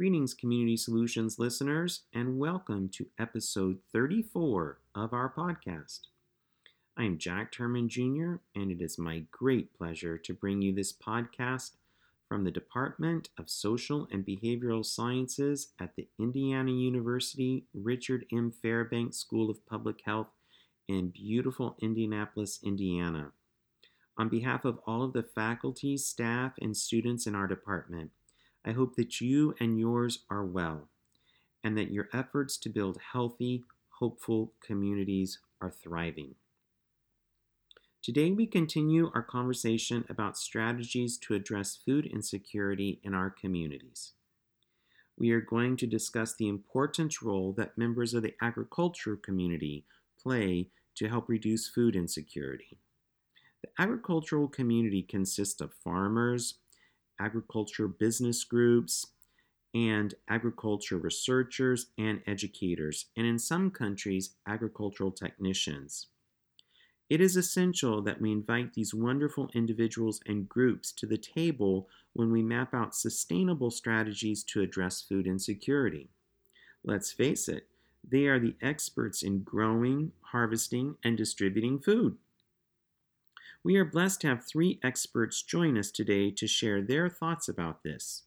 Greetings, Community Solutions listeners, and welcome to episode 34 of our podcast. I am Jack Turman Jr., and it is my great pleasure to bring you this podcast from the Department of Social and Behavioral Sciences at the Indiana University Richard M. Fairbanks School of Public Health in beautiful Indianapolis, Indiana. On behalf of all of the faculty, staff, and students in our department, I hope that you and yours are well, and that your efforts to build healthy, hopeful communities are thriving. Today, we continue our conversation about strategies to address food insecurity in our communities. We are going to discuss the important role that members of the agriculture community play to help reduce food insecurity. The agricultural community consists of farmers, agriculture business groups, and agriculture researchers and educators, and in some countries, agricultural technicians. It is essential that we invite these wonderful individuals and groups to the table when we map out sustainable strategies to address food insecurity. Let's face it, they are the experts in growing, harvesting, and distributing food. We are blessed to have three experts join us today to share their thoughts about this.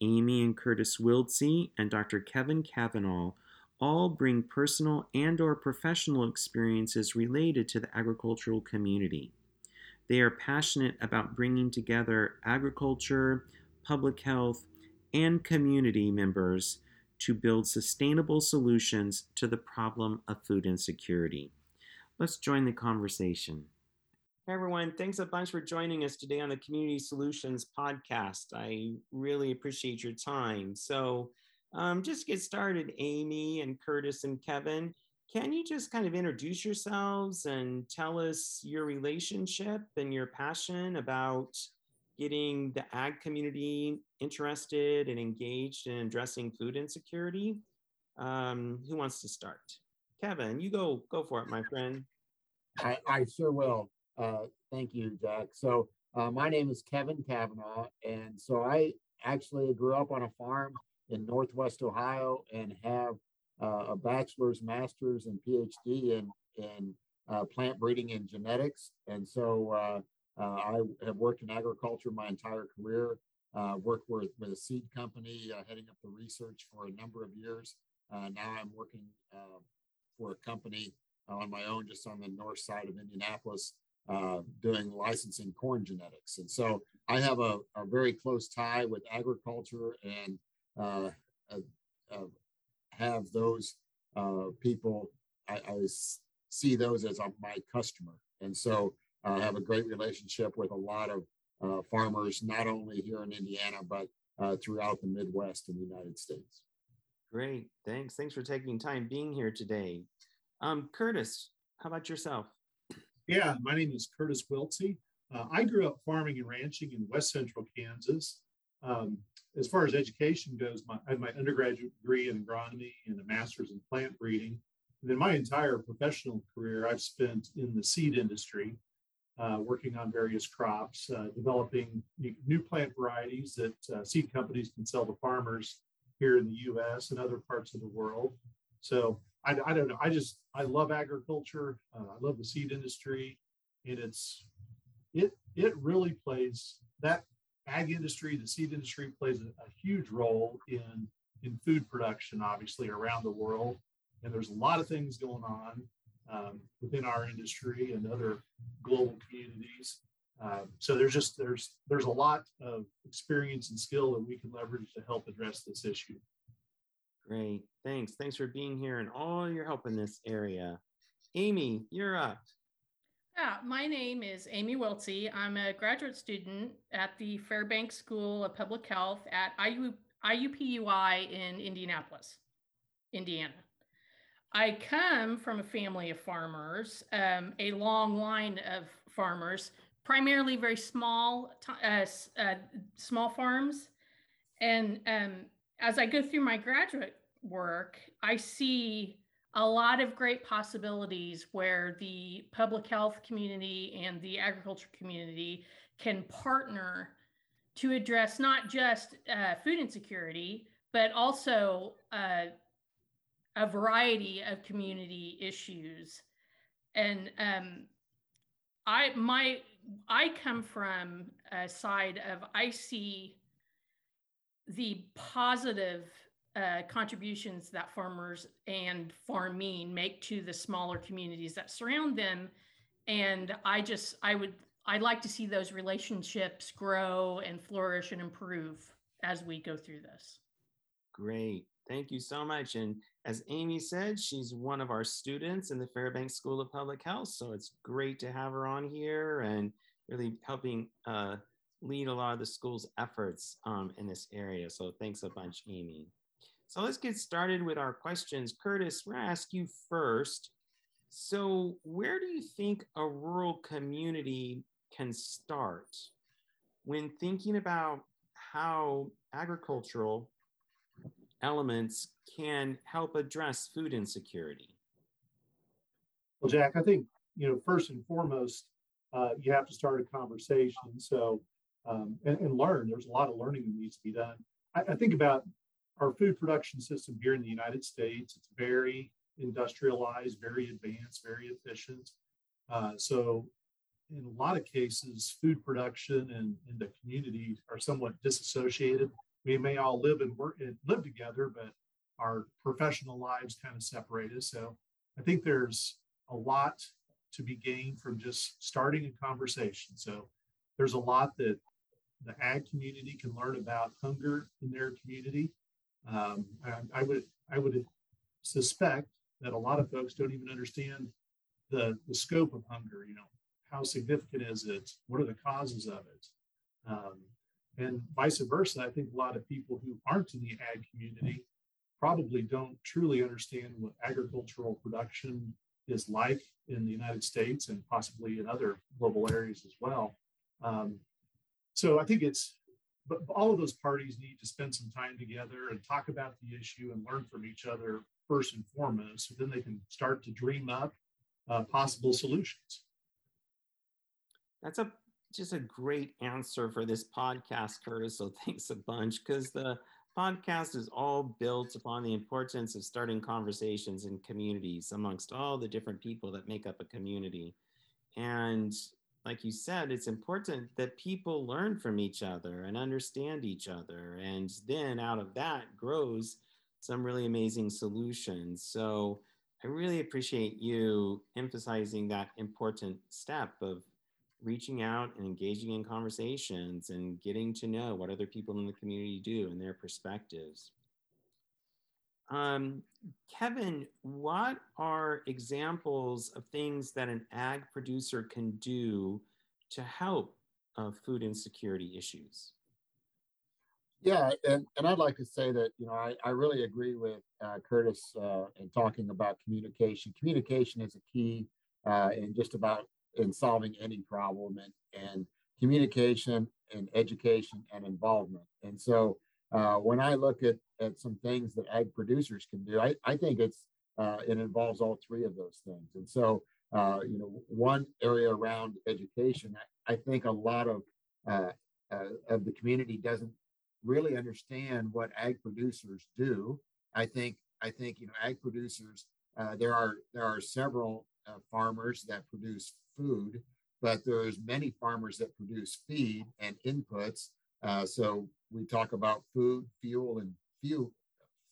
Amy and Curtis Wiltsey and Dr. Kevin Cavanaugh all bring personal and or professional experiences related to the agricultural community. They are passionate about bringing together agriculture, public health, and community members to build sustainable solutions to the problem of food insecurity. Let's join the conversation. Hey everyone, thanks a bunch for joining us today on the Community Solutions podcast. I really appreciate your time. So, um, just get started, Amy and Curtis and Kevin. Can you just kind of introduce yourselves and tell us your relationship and your passion about getting the ag community interested and engaged in addressing food insecurity? Um, who wants to start? Kevin, you go go for it, my friend. I, I sure will. Uh, thank you, Jack. So uh, my name is Kevin Cavanaugh, and so I actually grew up on a farm in Northwest Ohio and have uh, a bachelor's, master's, and PhD in in uh, plant breeding and genetics. And so uh, I have worked in agriculture my entire career. worked with, with a seed company, heading up the research for a number of years. now I'm working for a company on my own, just on the north side of Indianapolis, uh, doing licensing corn genetics. And so I have a, a very close tie with agriculture and uh, uh, have those uh, people, I, I, see those as my customer. And so I have a great relationship with a lot of uh, farmers, not only here in Indiana, but uh, throughout the Midwest in the United States. Great. Thanks. Thanks for taking time being here today. Um, Curtis, how about yourself? Yeah, my name is Curtis Wiltsey. Uh, I grew up farming and ranching in West Central Kansas. Um, as far as education goes, my, I have my undergraduate degree in agronomy and a master's in plant breeding. And then my entire professional career, I've spent in the seed industry, uh, working on various crops, uh, developing new plant varieties that uh, seed companies can sell to farmers here in the US and other parts of the world. So I, I don't know. I just, I love agriculture. Uh, I love the seed industry. And it's, it, it really plays that ag industry, the seed industry plays a, a huge role in in food production, obviously around the world. And there's a lot of things going on um, within our industry and other global communities. Um, so there's just there's there's a lot of experience and skill that we can leverage to help address this issue. Great, thanks. Thanks for being here and all your help in this area. Amy, you're up. Yeah, my name is Amy Wiltsey. I'm a graduate student at the Fairbanks School of Public Health at IU, IUPUI in Indianapolis, Indiana. I come from a family of farmers, um, a long line of farmers, primarily very small, uh, uh, small farms. And um, as I go through my graduate work, I see a lot of great possibilities where the public health community and the agriculture community can partner to address not just uh, food insecurity, but also uh, a variety of community issues. And um, I my I come from a side of I see the positive uh, contributions that farmers and farming make to the smaller communities that surround them. And i just i would i'd like to see those relationships grow and flourish and improve as we go through this. Great. Thank you so much. And as amy said she's one of our students in the fairbanks school of public health. So it's great to have her on here and really helping uh, lead a lot of the school's efforts um, in this area so thanks a bunch amy so let's get started with our questions. Curtis, we're gonna ask you first. So where do you think a rural community can start when thinking about how agricultural elements can help address food insecurity? Well, Jack, I think, you know, first and foremost, uh, you have to start a conversation. So, um, and, and, learn. There's a lot of learning that needs to be done. I, I think about our food production system here in the United States, it's very industrialized, very advanced, very efficient. Uh, so in a lot of cases, food production and, and the community are somewhat disassociated. We may all live and work and live together, but our professional lives kind of separate us. So I think there's a lot to be gained from just starting a conversation. So there's a lot that the ag community can learn about hunger in their community. Um, I, I, would I would suspect that a lot of folks don't even understand the the scope of hunger. You know, how significant is it? What are the causes of it? Um, and vice versa. I think a lot of people who aren't in the ag community probably don't truly understand what agricultural production is like in the United States and possibly in other global areas as well. Um, so I think it's but all of those parties need to spend some time together and talk about the issue and learn from each other first and foremost. So then they can start to dream up uh, possible solutions. That's a just a great answer for this podcast, Curtis. So thanks a bunch because the podcast is all built upon the importance of starting conversations in communities amongst all the different people that make up a community. And like you said, it's important that people learn from each other and understand each other. And then out of that grows some really amazing solutions. So I really appreciate you emphasizing that important step of reaching out and engaging in conversations and getting to know what other people in the community do and their perspectives. Um, Kevin, what are examples of things that an ag producer can do to help uh, food insecurity issues? Yeah, and, and I'd like to say that, you know, I, I really agree with uh, Curtis uh, in talking about communication. Communication is a key uh, in just about in solving any problem and, and communication and education and involvement. And so uh, when I look at, at some things that ag producers can do, I, I think it's uh, it involves all three of those things. And so, uh, you know, one area around education, I, I think a lot of uh, uh, of the community doesn't really understand what ag producers do. I think I think you know ag producers. Uh, there are there are several farmers that produce food, but there's many farmers that produce feed and inputs. So we talk about food, fuel, and fuel,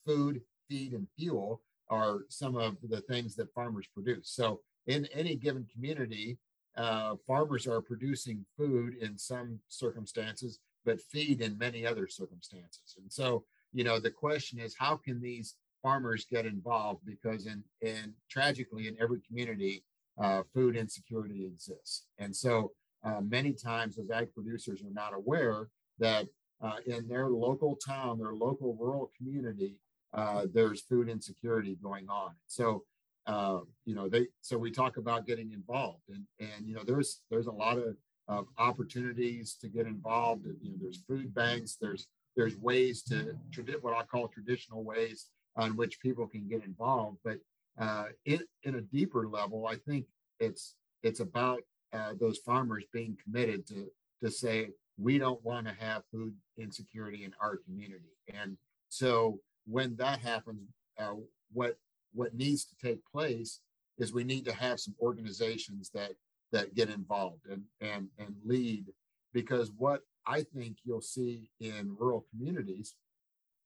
food, feed, and fuel are some of the things that farmers produce. So in any given community, uh, farmers are producing food in some circumstances, but feed in many other circumstances. And so, you know, the question is, how can these farmers get involved? Because in, in tragically, in every community, uh, food insecurity exists. And so uh, many times those ag producers are not aware that uh, in their local town, their local rural community, uh, there's food insecurity going on. So, uh, you know, they so we talk about getting involved, and and you know, there's there's a lot of, of opportunities to get involved. You know, there's food banks, there's there's ways to what I call traditional ways on which people can get involved. But uh, in in a deeper level, I think it's it's about uh, those farmers being committed to to say, we don't want to have food insecurity in our community. And so when that happens, uh, what what needs to take place is we need to have some organizations that that get involved and and and lead because what I think you'll see in rural communities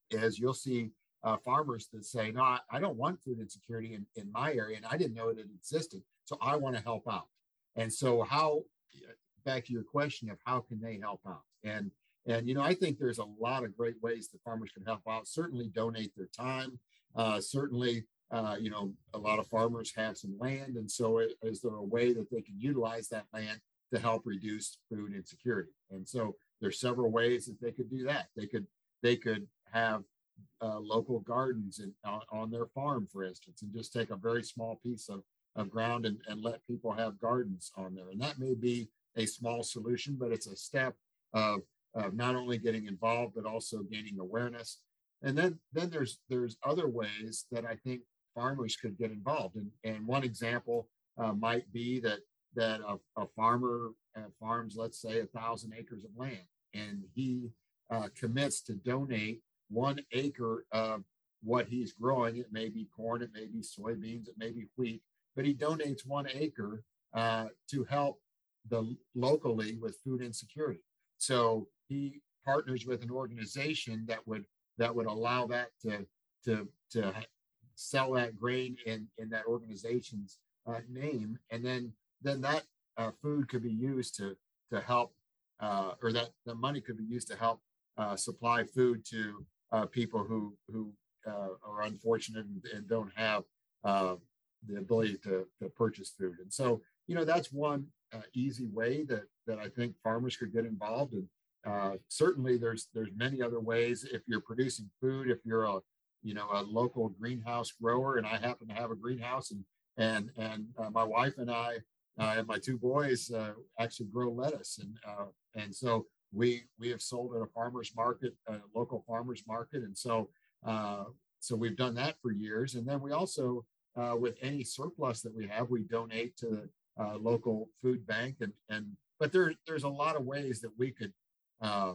is you'll see uh, farmers that say, no, I, I, don't want food insecurity in, in my area, and I didn't know it existed. So I want to help out. And so how, back to your question of how can they help out? And, and, you know, I think there's a lot of great ways that farmers can help out. Certainly donate their time. Uh, certainly, uh, you know, a lot of farmers have some land. And so is there a way that they can utilize that land to help reduce food insecurity? And so there's several ways that they could do that. They could, they could have uh, local gardens and on, on, their farm, for instance, and just take a very small piece of, of ground and, and let people have gardens on there. And that may be a small solution, but it's a step of, of not only getting involved, but also gaining awareness. And then, then there's there's other ways that I think farmers could get involved. And, and one example uh, might be that that a, a farmer uh, farms, let's say, a thousand acres of land, and he uh, commits to donate one acre of what he's growing. It may be corn, it may be soybeans, it may be wheat, but he donates one acre uh, to help the locally with food insecurity. So he partners with an organization that would that would allow that to to to sell that grain in in that organization's uh, name, and then then that uh, food could be used to to help, uh, or that the money could be used to help uh, supply food to uh, people who who uh, are unfortunate and, and don't have the ability to, to purchase food. And so, you know, that's one uh, easy way that that I think farmers could get involved. And uh, certainly, there's there's many other ways. If you're producing food, if you're a you know a local greenhouse grower, and I happen to have a greenhouse, and and and uh, my wife and I and my two boys actually grow lettuce, and and so we we have sold at a farmers market, a local farmers market, and so uh, so we've done that for years. And then we also, uh, with any surplus that we have, we donate to uh, local food bank. And and but there there's a lot of ways that we could uh,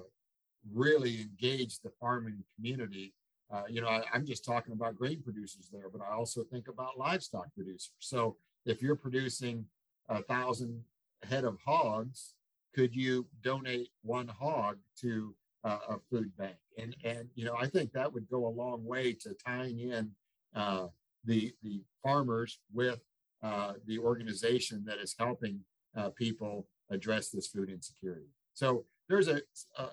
really engage the farming community. Uh, you know, I, I'm just talking about grain producers there, but I also think about livestock producers. So if you're producing a thousand head of hogs could you donate one hog to uh, a food bank? And and you know, I think that would go a long way to tying in uh, the the farmers with uh, the organization that is helping uh, people address this food insecurity. So there's a,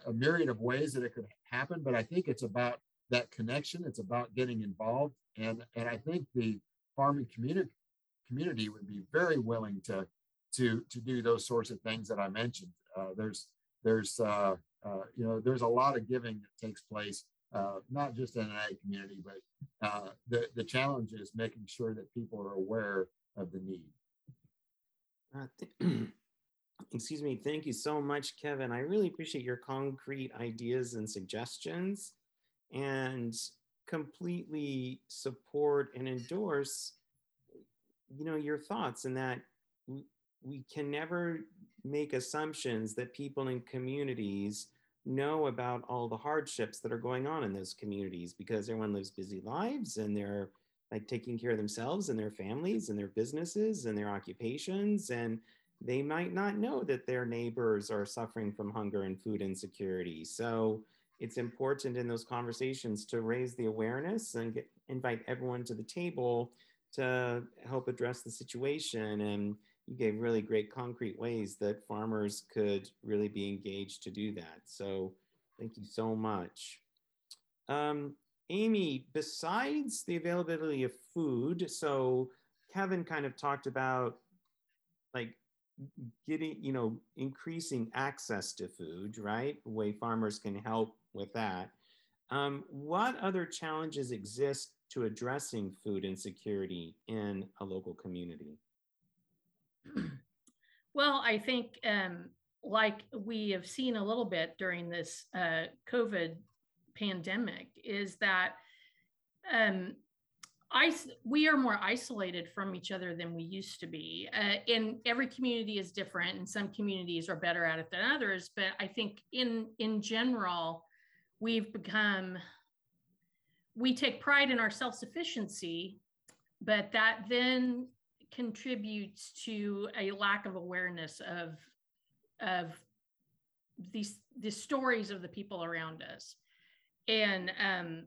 a myriad of ways that it could happen, but I think it's about that connection. It's about getting involved, and and I think the farming community community would be very willing to to to do those sorts of things that I mentioned. Uh, there's there's uh, uh, you know there's a lot of giving that takes place, uh, not just in an ag community, but uh, the the challenge is making sure that people are aware of the need. Uh, th- excuse me. Thank you so much, Kevin. I really appreciate your concrete ideas and suggestions, and completely support and endorse you know your thoughts and that we can never make assumptions that people in communities know about all the hardships that are going on in those communities because everyone lives busy lives and they're like taking care of themselves and their families and their businesses and their occupations and they might not know that their neighbors are suffering from hunger and food insecurity so it's important in those conversations to raise the awareness and get, invite everyone to the table to help address the situation and you gave really great concrete ways that farmers could really be engaged to do that. So thank you so much. Um, Amy, besides the availability of food, so Kevin kind of talked about like getting, you know, increasing access to food, right? Way farmers can help with that. Um, what other challenges exist to addressing food insecurity in a local community? well, I think um, like we have seen a little bit during this uh, COVID pandemic is that um, I, we are more isolated from each other than we used to be. Uh, and every community is different, and some communities are better at it than others. But I think in in general, we've become we take pride in our self sufficiency, but that then contributes to a lack of awareness of of these the stories of the people around us and um,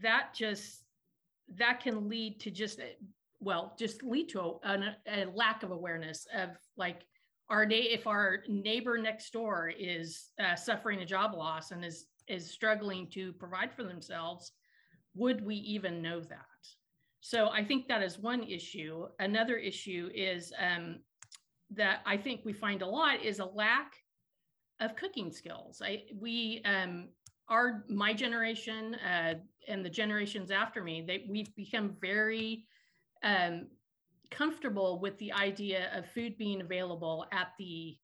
that just that can lead to just well just lead to a, a, lack of awareness of like our day if our neighbor next door is uh, suffering a job loss and is is struggling to provide for themselves would we even know that so I think that is one issue. Another issue is um, that I think we find a lot is a lack of cooking skills. I we um, our my generation uh, and the generations after me, they we've become very um, comfortable with the idea of food being available at the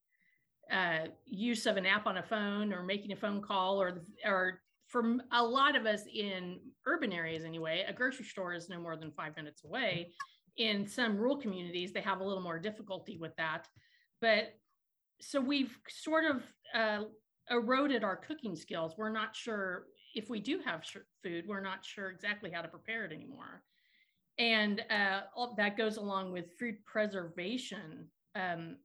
uh, use of an app on a phone or making a phone call or or for a lot of us in urban areas anyway, a grocery store is no more than five minutes away. In some rural communities, they have a little more difficulty with that. But so we've sort of uh, eroded our cooking skills. We're not sure if we do have sh- food, we're not sure exactly how to prepare it anymore. And uh, that goes along with food preservation. Um,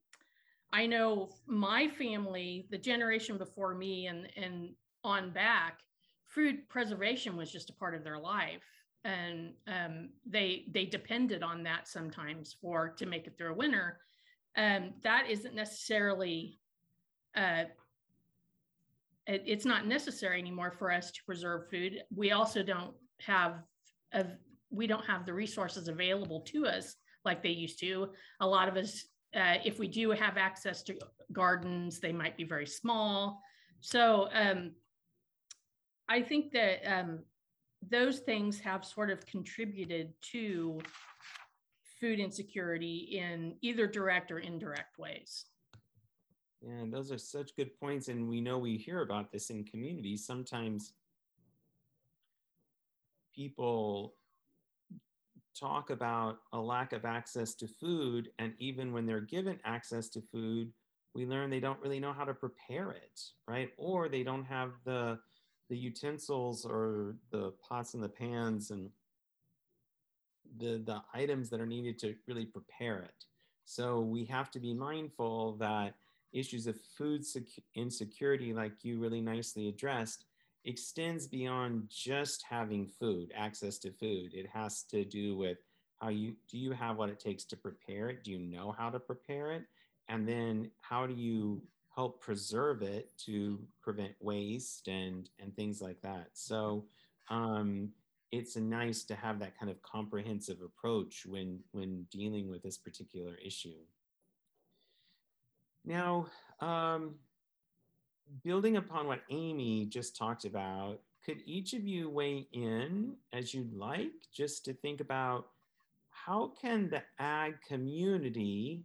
I know my family, the generation before me and, and on back, food preservation was just a part of their life and um, they they depended on that sometimes for to make it through a winter um, that isn't necessarily uh, it, it's not necessary anymore for us to preserve food. We also don't have a, we don't have the resources available to us like they used to. A lot of us uh, if we do have access to gardens they might be very small. So um, I think that um, those things have sort of contributed to food insecurity in either direct or indirect ways. Yeah, those are such good points. And we know we hear about this in communities. Sometimes people talk about a lack of access to food. And even when they're given access to food, we learn they don't really know how to prepare it, right? Or they don't have the the utensils or the pots and the pans and the the items that are needed to really prepare it. So we have to be mindful that issues of food insecurity, like you really nicely addressed, extends beyond just having food, access to food. It has to do with how you do you have what it takes to prepare it? Do you know how to prepare it? And then how do you help preserve it to prevent waste and and things like that. So um, it's nice to have that kind of comprehensive approach when when dealing with this particular issue. Now, um, building upon what Amy just talked about, could each of you weigh in as you'd like, just to think about how can the ag community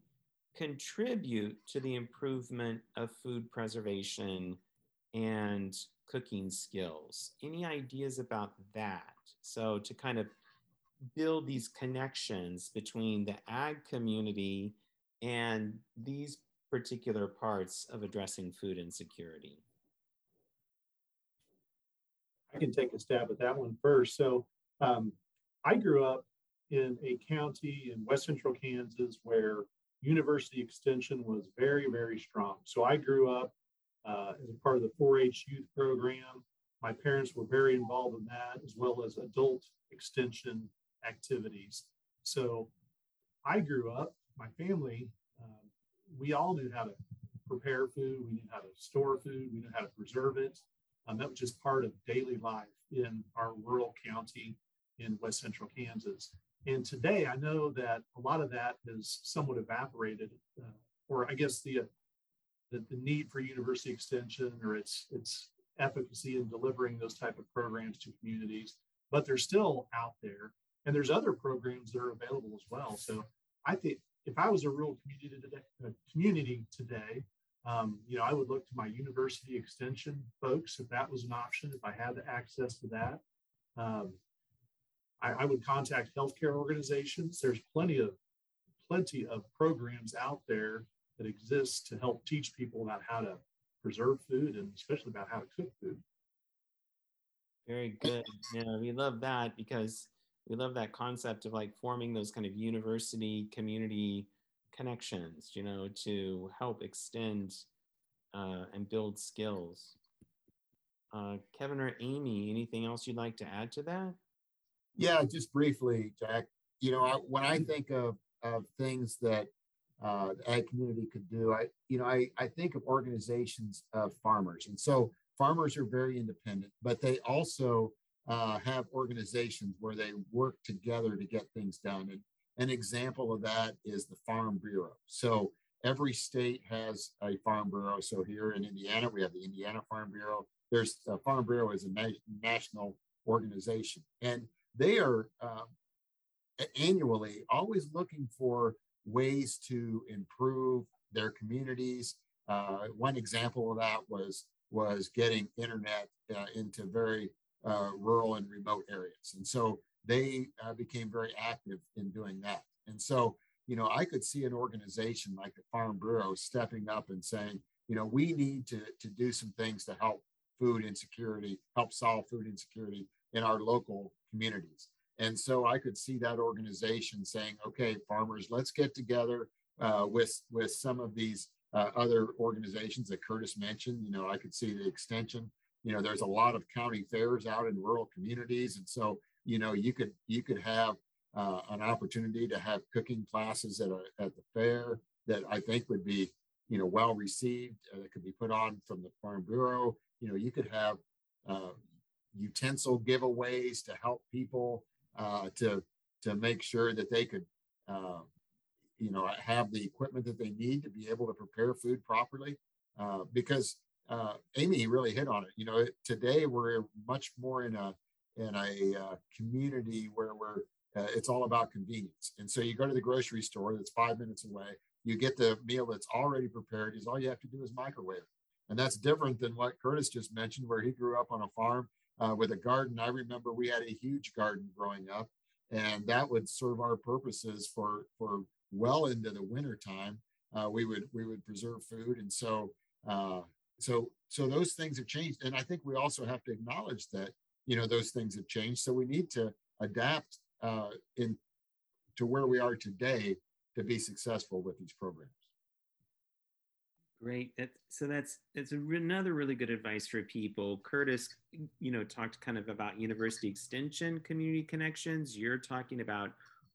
contribute to the improvement of food preservation and cooking skills. Any ideas about that? So, to kind of build these connections between the ag community and these particular parts of addressing food insecurity. I can take a stab at that one first. So, um, I grew up in a county in west central Kansas where university extension was very, very strong. So I grew up uh, as a part of the 4 H youth program. My parents were very involved in that, as well as adult extension activities. So I grew up, my family, we all knew how to prepare food, we knew how to store food, we knew how to preserve it. Um, that was just part of daily life in our rural county in west central Kansas. And today, I know that a lot of that has somewhat evaporated, uh, or I guess the, uh, the, the need for university extension or its its efficacy in delivering those type of programs to communities. But they're still out there, and there's other programs that are available as well. So I think if I was a rural community today, a community today, um, you know, I would look to my university extension folks if that was an option, if I had access to that. Um, I, I would contact healthcare organizations. There's plenty of plenty of programs out there that exist to help teach people about how to preserve food and especially about how to cook food. Very good. Yeah, we love that because we love that concept of like forming those kind of university community connections, you know, to help extend uh, and build skills. Uh, Kevin or Amy, anything else you'd like to add to that? Yeah, just briefly, Jack. You know, I, when I think of, of things that uh, the ag community could do, I, you know, I, I think of organizations of farmers. And so farmers are very independent, but they also uh, have organizations where they work together to get things done. And an example of that is the Farm Bureau. So every state has a Farm Bureau. So here in Indiana, we have the Indiana Farm Bureau. There's the Farm Bureau is a na- national organization, and they are uh, annually always looking for ways to improve their communities. Uh, one example of that was was getting internet uh, into very uh, rural and remote areas, and so they uh, became very active in doing that. And so, you know, I could see an organization like the Farm Bureau stepping up and saying, you know, we need to to do some things to help food insecurity, help solve food insecurity in our local communities. And so I could see that organization saying, okay, farmers, let's get together uh, with, with some of these uh, other organizations that Curtis mentioned. You know, I could see the extension. You know, there's a lot of county fairs out in rural communities. And so, you know, you could you could have uh, an opportunity to have cooking classes at, a, at the fair that I think would be, you know, well received. Uh, that could be put on from the Farm Bureau. You know, you could have uh, utensil giveaways to help people uh, to to make sure that they could uh, you know have the equipment that they need to be able to prepare food properly uh, because uh, amy really hit on it you know today we're much more in a in a uh, community where we're uh, it's all about convenience and so you go to the grocery store that's five minutes away you get the meal that's already prepared is all you have to do is microwave and that's different than what curtis just mentioned where he grew up on a farm uh, with a garden. I remember we had a huge garden growing up, and that would serve our purposes for for well into the winter time. Uh, we would we would preserve food, and so uh, so so those things have changed. And I think we also have to acknowledge that you know those things have changed. So we need to adapt uh, in to where we are today to be successful with these programs. Great. That, so that's that's another really good advice for people. Curtis, you know, talked kind of about university extension community connections. You're talking about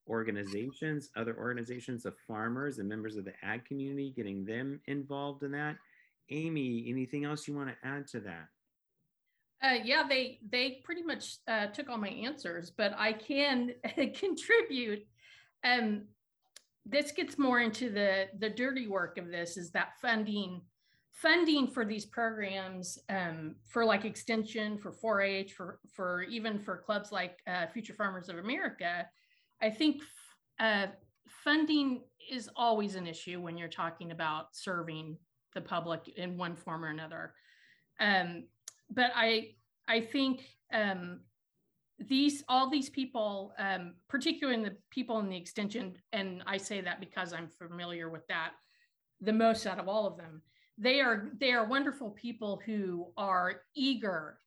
organizations, other organizations of farmers and members of the ag community, getting them involved in that. Amy, anything else you want to add to that? Uh, yeah, they they pretty much uh, took all my answers, but I can contribute. Um, this gets more into the the dirty work of this is that funding funding for these programs um, for like extension for 4-h for for even for clubs like uh, future farmers of america i think uh, funding is always an issue when you're talking about serving the public in one form or another. Um, but i i think um, these all these people um, particularly the people in the extension and i say that because i'm familiar with that the most out of all of them they are they are wonderful people who are eager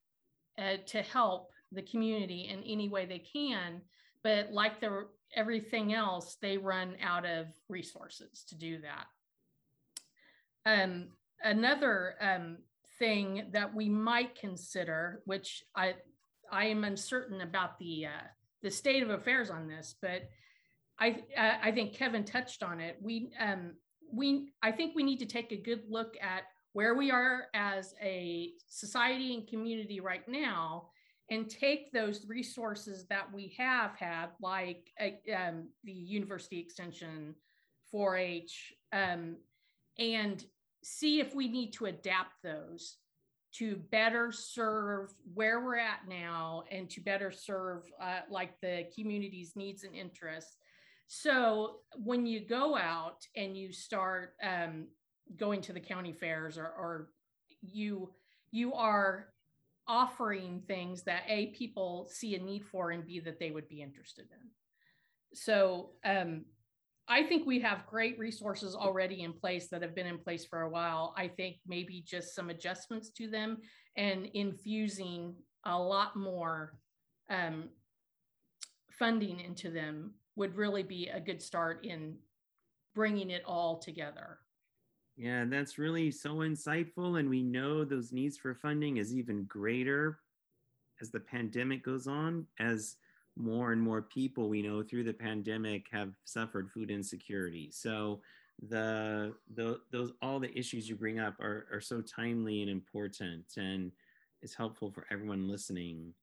uh, to help the community in any way they can. But like the everything else they run out of resources to do that um, another um, thing that we might consider which i I am uncertain about the uh, the state of affairs on this, but I I think Kevin touched on it. We um, we I think we need to take a good look at where we are as a society and community right now and take those resources that we have had like uh, um, the university extension 4-h um, and see if we need to adapt those to better serve where we're at now and to better serve uh, like the community's needs and interests. So when you go out and you start um, going to the county fairs or, or you you are offering things that a people see a need for and b that they would be interested in. So um, i think we have great resources already in place that have been in place for a while i think maybe just some adjustments to them and infusing a lot more um, funding into them would really be a good start in bringing it all together yeah, that's really so insightful. And we know those needs for funding is even greater as the pandemic goes on, as more and more people we know through the pandemic have suffered food insecurity. So the, the those all the issues you bring up are, are so timely and important and it's helpful for everyone listening.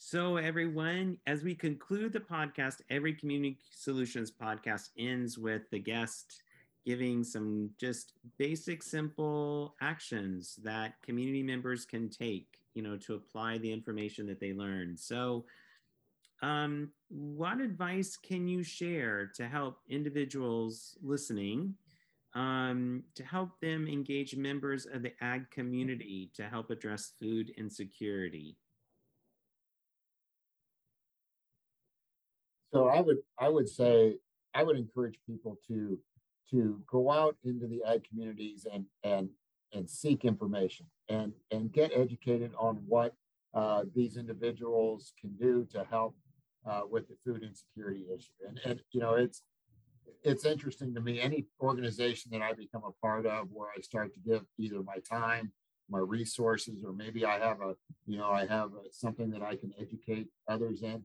So, everyone, as we conclude the podcast, every Community Solutions podcast ends with the guest giving some just basic, simple actions that community members can take, you know, to apply the information that they learned. So, um, what advice can you share to help individuals listening um, to help them engage members of the ag community to help address food insecurity? So I would I would say I would encourage people to to go out into the ag communities and and and seek information and and get educated on what uh, these individuals can do to help uh, with the food insecurity issue. And and you know it's it's interesting to me any organization that I become a part of where I start to give either my time, my resources, or maybe I have a you know I have a, something that I can educate others in.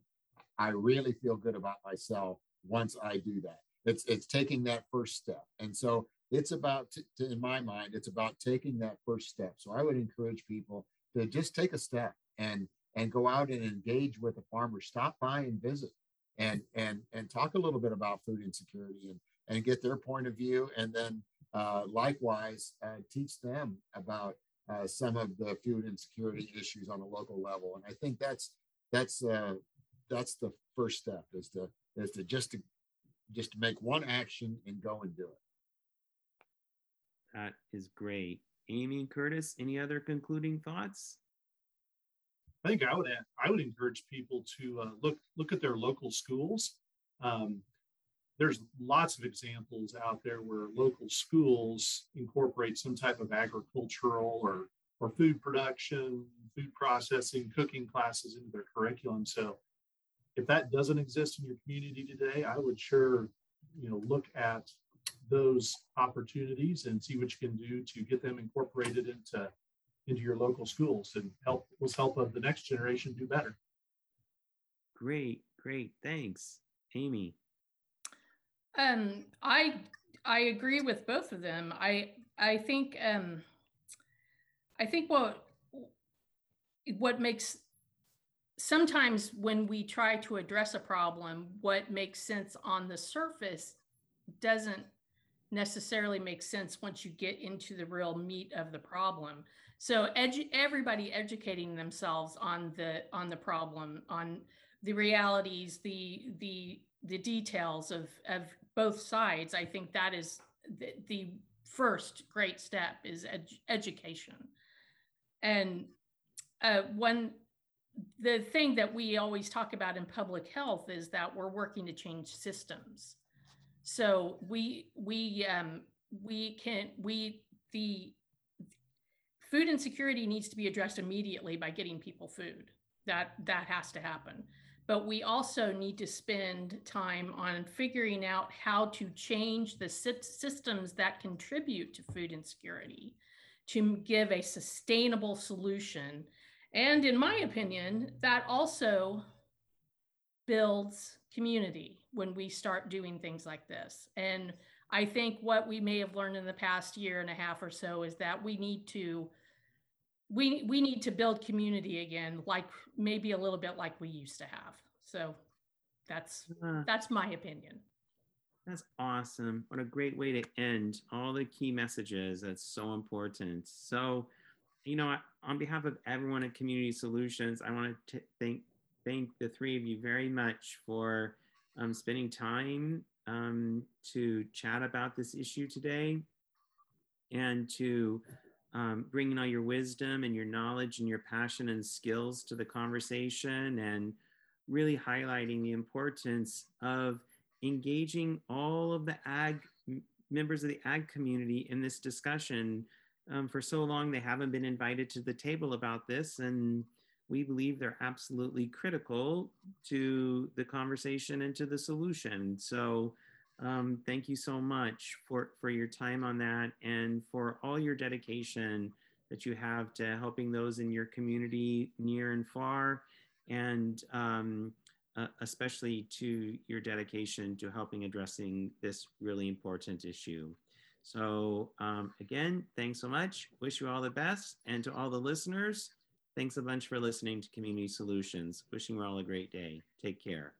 I really feel good about myself once I do that it's it's taking that first step and so it's about to, in my mind it's about taking that first step so i would encourage people to just take a step and and go out and engage with a farmer stop by and visit and and and talk a little bit about food insecurity and and get their point of view and then uh, likewise uh, teach them about uh, some of the food insecurity issues on a local level and i think that's that's uh, that's the first step is to is to just to just to make one action and go and do it. That is great. Amy Curtis, any other concluding thoughts? I think I would I would encourage people to uh, look look at their local schools. Um, there's lots of examples out there where local schools incorporate some type of agricultural or or food production, food processing, cooking classes into their curriculum. So if that doesn't exist in your community today, I would sure, you know, look at those opportunities and see what you can do to get them incorporated into into your local schools and help let's help of the next generation do better. Great, great. Thanks. Amy. Um, I I agree with both of them. I I think um I think what what makes sometimes when we try to address a problem, what makes sense on the surface doesn't necessarily make sense once you get into the real meat of the problem. So edu- everybody educating themselves on the on the problem, on the realities, the the the details of of both sides. I think that is the, the first great step is ed- education. And uh, one the thing that we always talk about in public health is that we're working to change systems. So we we um, we can we the food insecurity needs to be addressed immediately by getting people food. That that has to happen. But we also need to spend time on figuring out how to change the systems that contribute to food insecurity to give a sustainable solution and in my opinion, that also builds community when we start doing things like this. And I think what we may have learned in the past year and a half or so is that we need to we we need to build community again like maybe a little bit like we used to have. So that's uh, that's my opinion. That's awesome. What a great way to end all the key messages. That's so important. So you know, on behalf of everyone at Community Solutions, I want to thank thank the three of you very much for um, spending time um, to chat about this issue today and to um, bringing all your wisdom and your knowledge and your passion and skills to the conversation and really highlighting the importance of engaging all of the ag members of the ag community in this discussion. Um, for so long, they haven't been invited to the table about this, and we believe they're absolutely critical to the conversation and to the solution. So, um, thank you so much for, for your time on that and for all your dedication that you have to helping those in your community near and far, and um, uh, especially to your dedication to helping addressing this really important issue. So um, again, thanks so much. Wish you all the best. And to all the listeners, thanks a bunch for listening to Community Solutions. Wishing you all a great day. Take care.